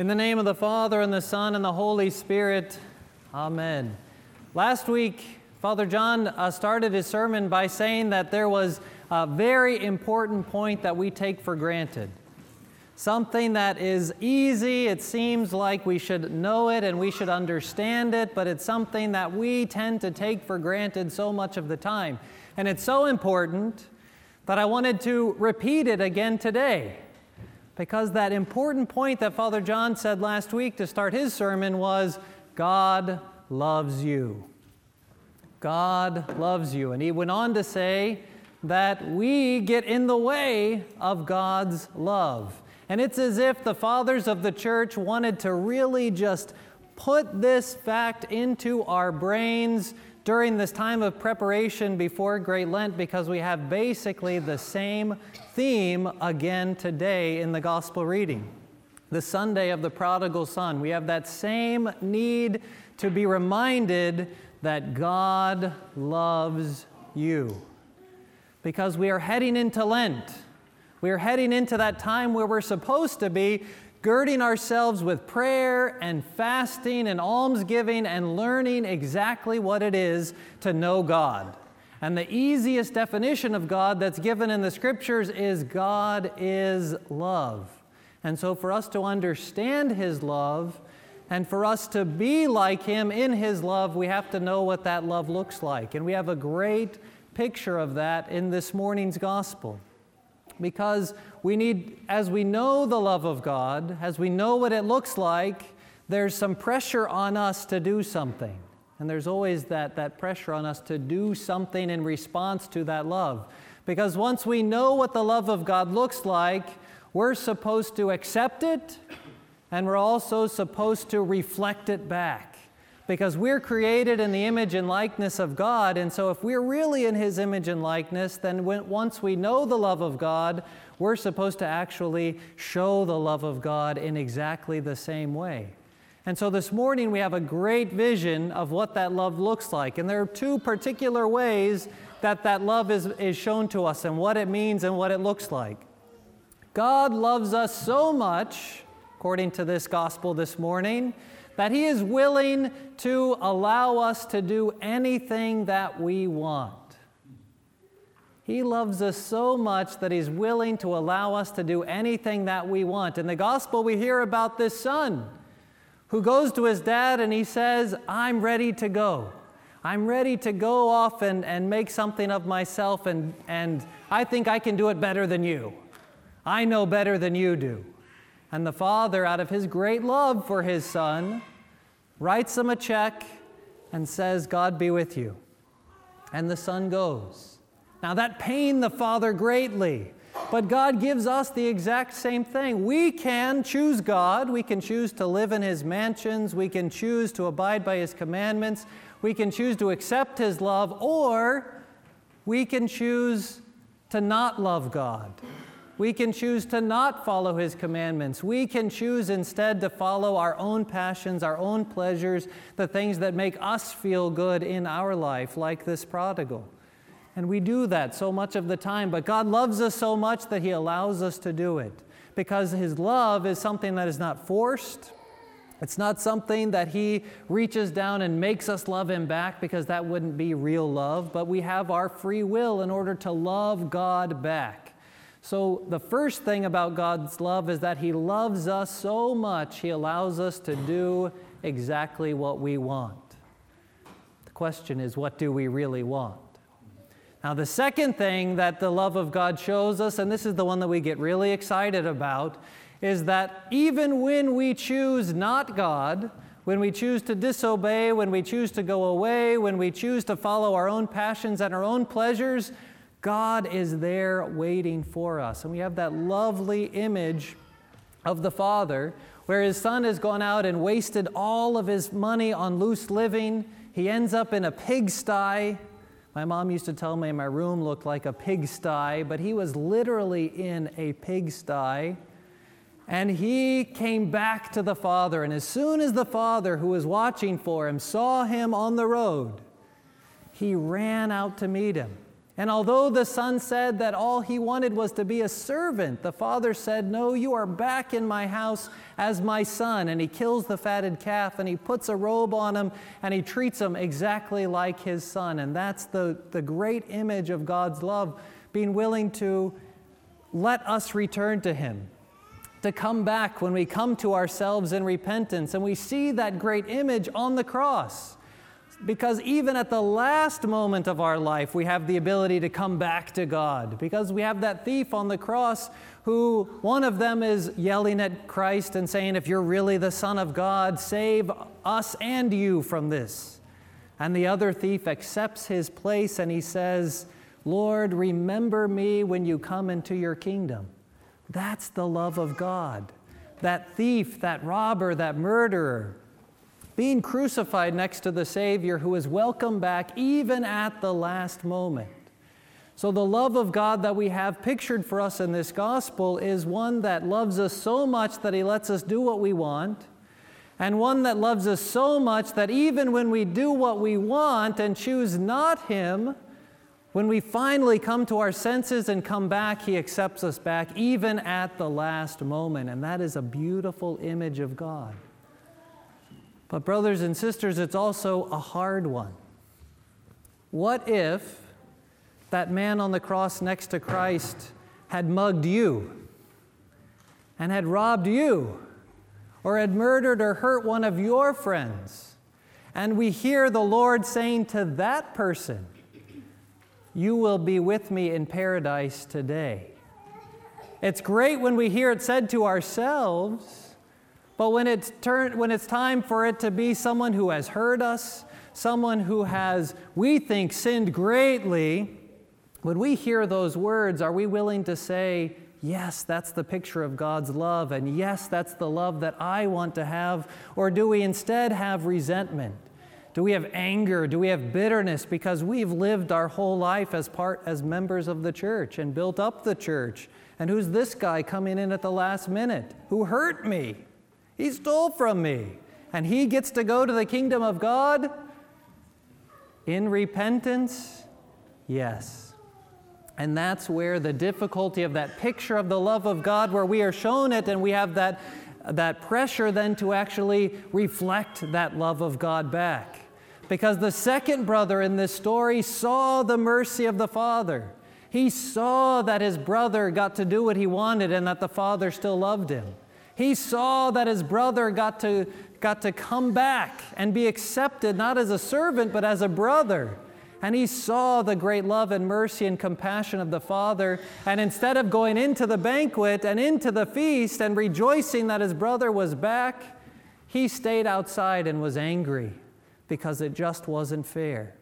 In the name of the Father, and the Son, and the Holy Spirit, Amen. Last week, Father John uh, started his sermon by saying that there was a very important point that we take for granted. Something that is easy, it seems like we should know it and we should understand it, but it's something that we tend to take for granted so much of the time. And it's so important that I wanted to repeat it again today. Because that important point that Father John said last week to start his sermon was God loves you. God loves you. And he went on to say that we get in the way of God's love. And it's as if the fathers of the church wanted to really just put this fact into our brains during this time of preparation before Great Lent because we have basically the same theme again today in the gospel reading. The Sunday of the prodigal son. We have that same need to be reminded that God loves you. Because we are heading into Lent. We are heading into that time where we're supposed to be girding ourselves with prayer and fasting and almsgiving and learning exactly what it is to know God. And the easiest definition of God that's given in the scriptures is God is love. And so, for us to understand His love and for us to be like Him in His love, we have to know what that love looks like. And we have a great picture of that in this morning's gospel because we need, as we know the love of God, as we know what it looks like, there's some pressure on us to do something. And there's always that, that pressure on us to do something in response to that love. Because once we know what the love of God looks like, we're supposed to accept it and we're also supposed to reflect it back because we're created in the image and likeness of God. And so, if we're really in His image and likeness, then when, once we know the love of God, we're supposed to actually show the love of God in exactly the same way. And so this morning we have a great vision of what that love looks like. And there are two particular ways that that love is, is shown to us and what it means and what it looks like. God loves us so much, according to this gospel this morning, that He is willing to allow us to do anything that we want. He loves us so much that He's willing to allow us to do anything that we want. In the gospel, we hear about this son who goes to his dad and he says, I'm ready to go. I'm ready to go off and, and make something of myself, and, and I think I can do it better than you. I know better than you do. And the father, out of his great love for his son, writes him a check and says, God be with you. And the son goes. Now that pained the father greatly, but God gives us the exact same thing. We can choose God, we can choose to live in his mansions, we can choose to abide by his commandments, we can choose to accept his love, or we can choose to not love God we can choose to not follow His commandments. We can choose instead to follow our own passions, our own pleasures, the things that make us feel good in our life, like this prodigal. And we do that so much of the time, but God loves us so much that He allows us to do it because His love is something that is not forced. It's not something that He reaches down and makes us love Him back because that wouldn't be real love, but we have our free will in order to love God back. So, the first thing about God's love is that He loves us so much, He allows us to do exactly what we want. The question is, what do we really want? Now, the second thing that the love of God shows us, and this is the one that we get really excited about, is that even when we choose not God, when we choose to disobey, when we choose to go away, when we choose to follow our own passions and our own pleasures, God is there waiting for us. And we have that lovely image of the Father where his son has gone out and wasted all of his money on loose living. He ends up in a pigsty. My mom used to tell me my room looked like a pigsty, but he was literally in a pigsty. And he came back to the Father. And as soon as the Father, who was watching for him, saw him on the road, he ran out to meet him. And although the son said that all he wanted was to be a servant, the father said, No, you are back in my house as my son. And he kills the fatted calf and he puts a robe on him and he treats him exactly like his son. And that's the, the great image of God's love, being willing to let us return to him, to come back when we come to ourselves in repentance. And we see that great image on the cross. Because even at the last moment of our life, we have the ability to come back to God. Because we have that thief on the cross who, one of them is yelling at Christ and saying, If you're really the Son of God, save us and you from this. And the other thief accepts his place and he says, Lord, remember me when you come into your kingdom. That's the love of God. That thief, that robber, that murderer, being crucified next to the Savior who is welcomed back even at the last moment. So, the love of God that we have pictured for us in this gospel is one that loves us so much that He lets us do what we want, and one that loves us so much that even when we do what we want and choose not Him, when we finally come to our senses and come back, He accepts us back even at the last moment. And that is a beautiful image of God. But, brothers and sisters, it's also a hard one. What if that man on the cross next to Christ had mugged you and had robbed you or had murdered or hurt one of your friends? And we hear the Lord saying to that person, You will be with me in paradise today. It's great when we hear it said to ourselves. But when it's, turn, when it's time for it to be someone who has hurt us, someone who has, we think, sinned greatly, when we hear those words, are we willing to say, Yes, that's the picture of God's love, and yes, that's the love that I want to have? Or do we instead have resentment? Do we have anger? Do we have bitterness because we've lived our whole life as part as members of the church and built up the church? And who's this guy coming in at the last minute who hurt me? He stole from me. And he gets to go to the kingdom of God in repentance? Yes. And that's where the difficulty of that picture of the love of God, where we are shown it and we have that, that pressure then to actually reflect that love of God back. Because the second brother in this story saw the mercy of the father. He saw that his brother got to do what he wanted and that the father still loved him. He saw that his brother got to, got to come back and be accepted not as a servant, but as a brother. And he saw the great love and mercy and compassion of the Father. And instead of going into the banquet and into the feast and rejoicing that his brother was back, he stayed outside and was angry because it just wasn't fair.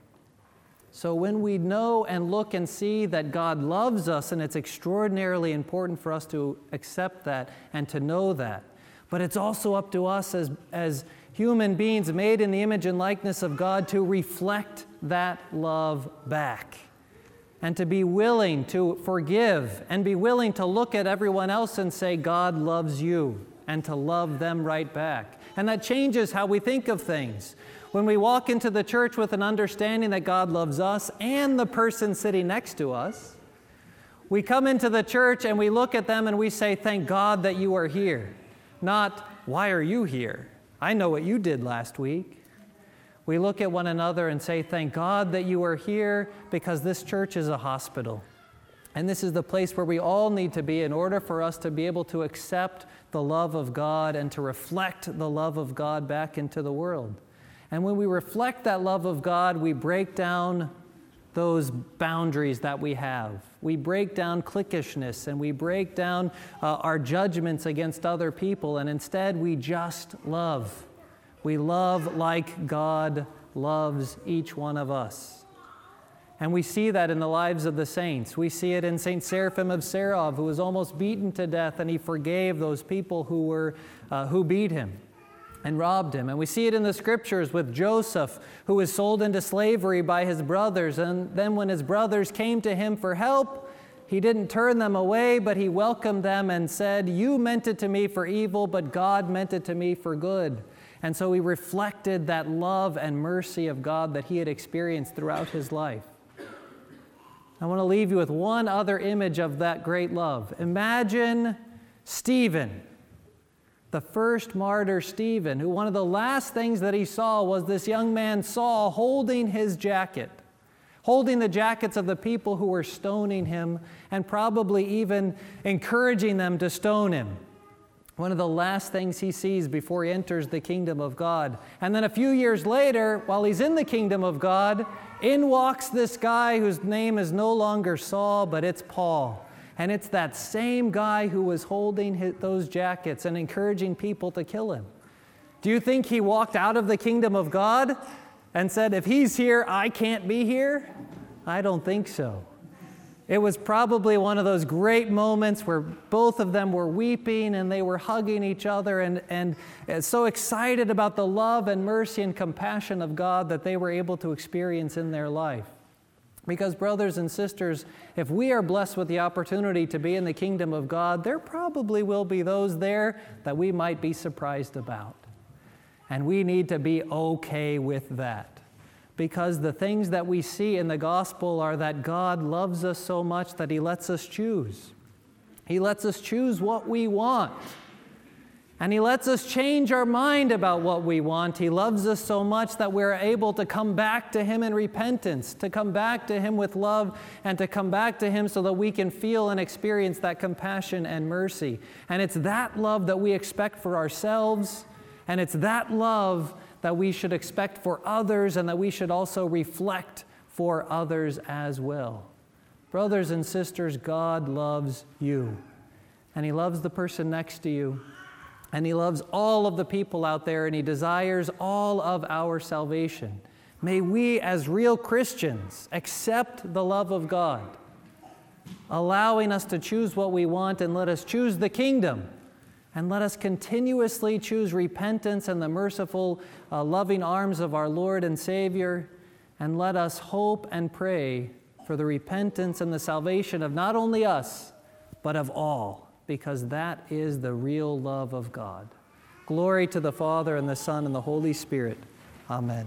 So, when we know and look and see that God loves us, and it's extraordinarily important for us to accept that and to know that, but it's also up to us as, as human beings made in the image and likeness of God to reflect that love back and to be willing to forgive and be willing to look at everyone else and say, God loves you, and to love them right back. And that changes how we think of things. When we walk into the church with an understanding that God loves us and the person sitting next to us, we come into the church and we look at them and we say, Thank God that you are here. Not, Why are you here? I know what you did last week. We look at one another and say, Thank God that you are here because this church is a hospital. And this is the place where we all need to be in order for us to be able to accept the love of God and to reflect the love of God back into the world. And when we reflect that love of God, we break down those boundaries that we have. We break down cliquishness and we break down uh, our judgments against other people, and instead we just love. We love like God loves each one of us. And we see that in the lives of the saints. We see it in St. Seraphim of Sarov, who was almost beaten to death, and he forgave those people who, were, uh, who beat him and robbed him. And we see it in the scriptures with Joseph, who was sold into slavery by his brothers. And then, when his brothers came to him for help, he didn't turn them away, but he welcomed them and said, You meant it to me for evil, but God meant it to me for good. And so he reflected that love and mercy of God that he had experienced throughout his life. I want to leave you with one other image of that great love. Imagine Stephen, the first martyr Stephen, who one of the last things that he saw was this young man Saul holding his jacket, holding the jackets of the people who were stoning him, and probably even encouraging them to stone him. One of the last things he sees before he enters the kingdom of God. And then a few years later, while he's in the kingdom of God, in walks this guy whose name is no longer Saul, but it's Paul. And it's that same guy who was holding his, those jackets and encouraging people to kill him. Do you think he walked out of the kingdom of God and said, If he's here, I can't be here? I don't think so. It was probably one of those great moments where both of them were weeping and they were hugging each other and, and uh, so excited about the love and mercy and compassion of God that they were able to experience in their life. Because, brothers and sisters, if we are blessed with the opportunity to be in the kingdom of God, there probably will be those there that we might be surprised about. And we need to be okay with that because the things that we see in the gospel are that God loves us so much that He lets us choose. He lets us choose what we want. And He lets us change our mind about what we want. He loves us so much that we're able to come back to Him in repentance, to come back to Him with love, and to come back to Him so that we can feel and experience that compassion and mercy. And it's that love that we expect for ourselves, and it's that love that we should expect for others and that we should also reflect for others as well. Brothers and sisters, God loves you. And He loves the person next to you. And He loves all of the people out there, and He desires all of our salvation. May we, as real Christians, accept the love of God, allowing us to choose what we want and let us choose the kingdom and let us continuously choose repentance and the merciful, uh, loving arms of our Lord and Savior. And let us hope and pray for the repentance and the salvation of not only us, but of all, because that is the real love of God. Glory to the Father, and the Son, and the Holy Spirit. Amen.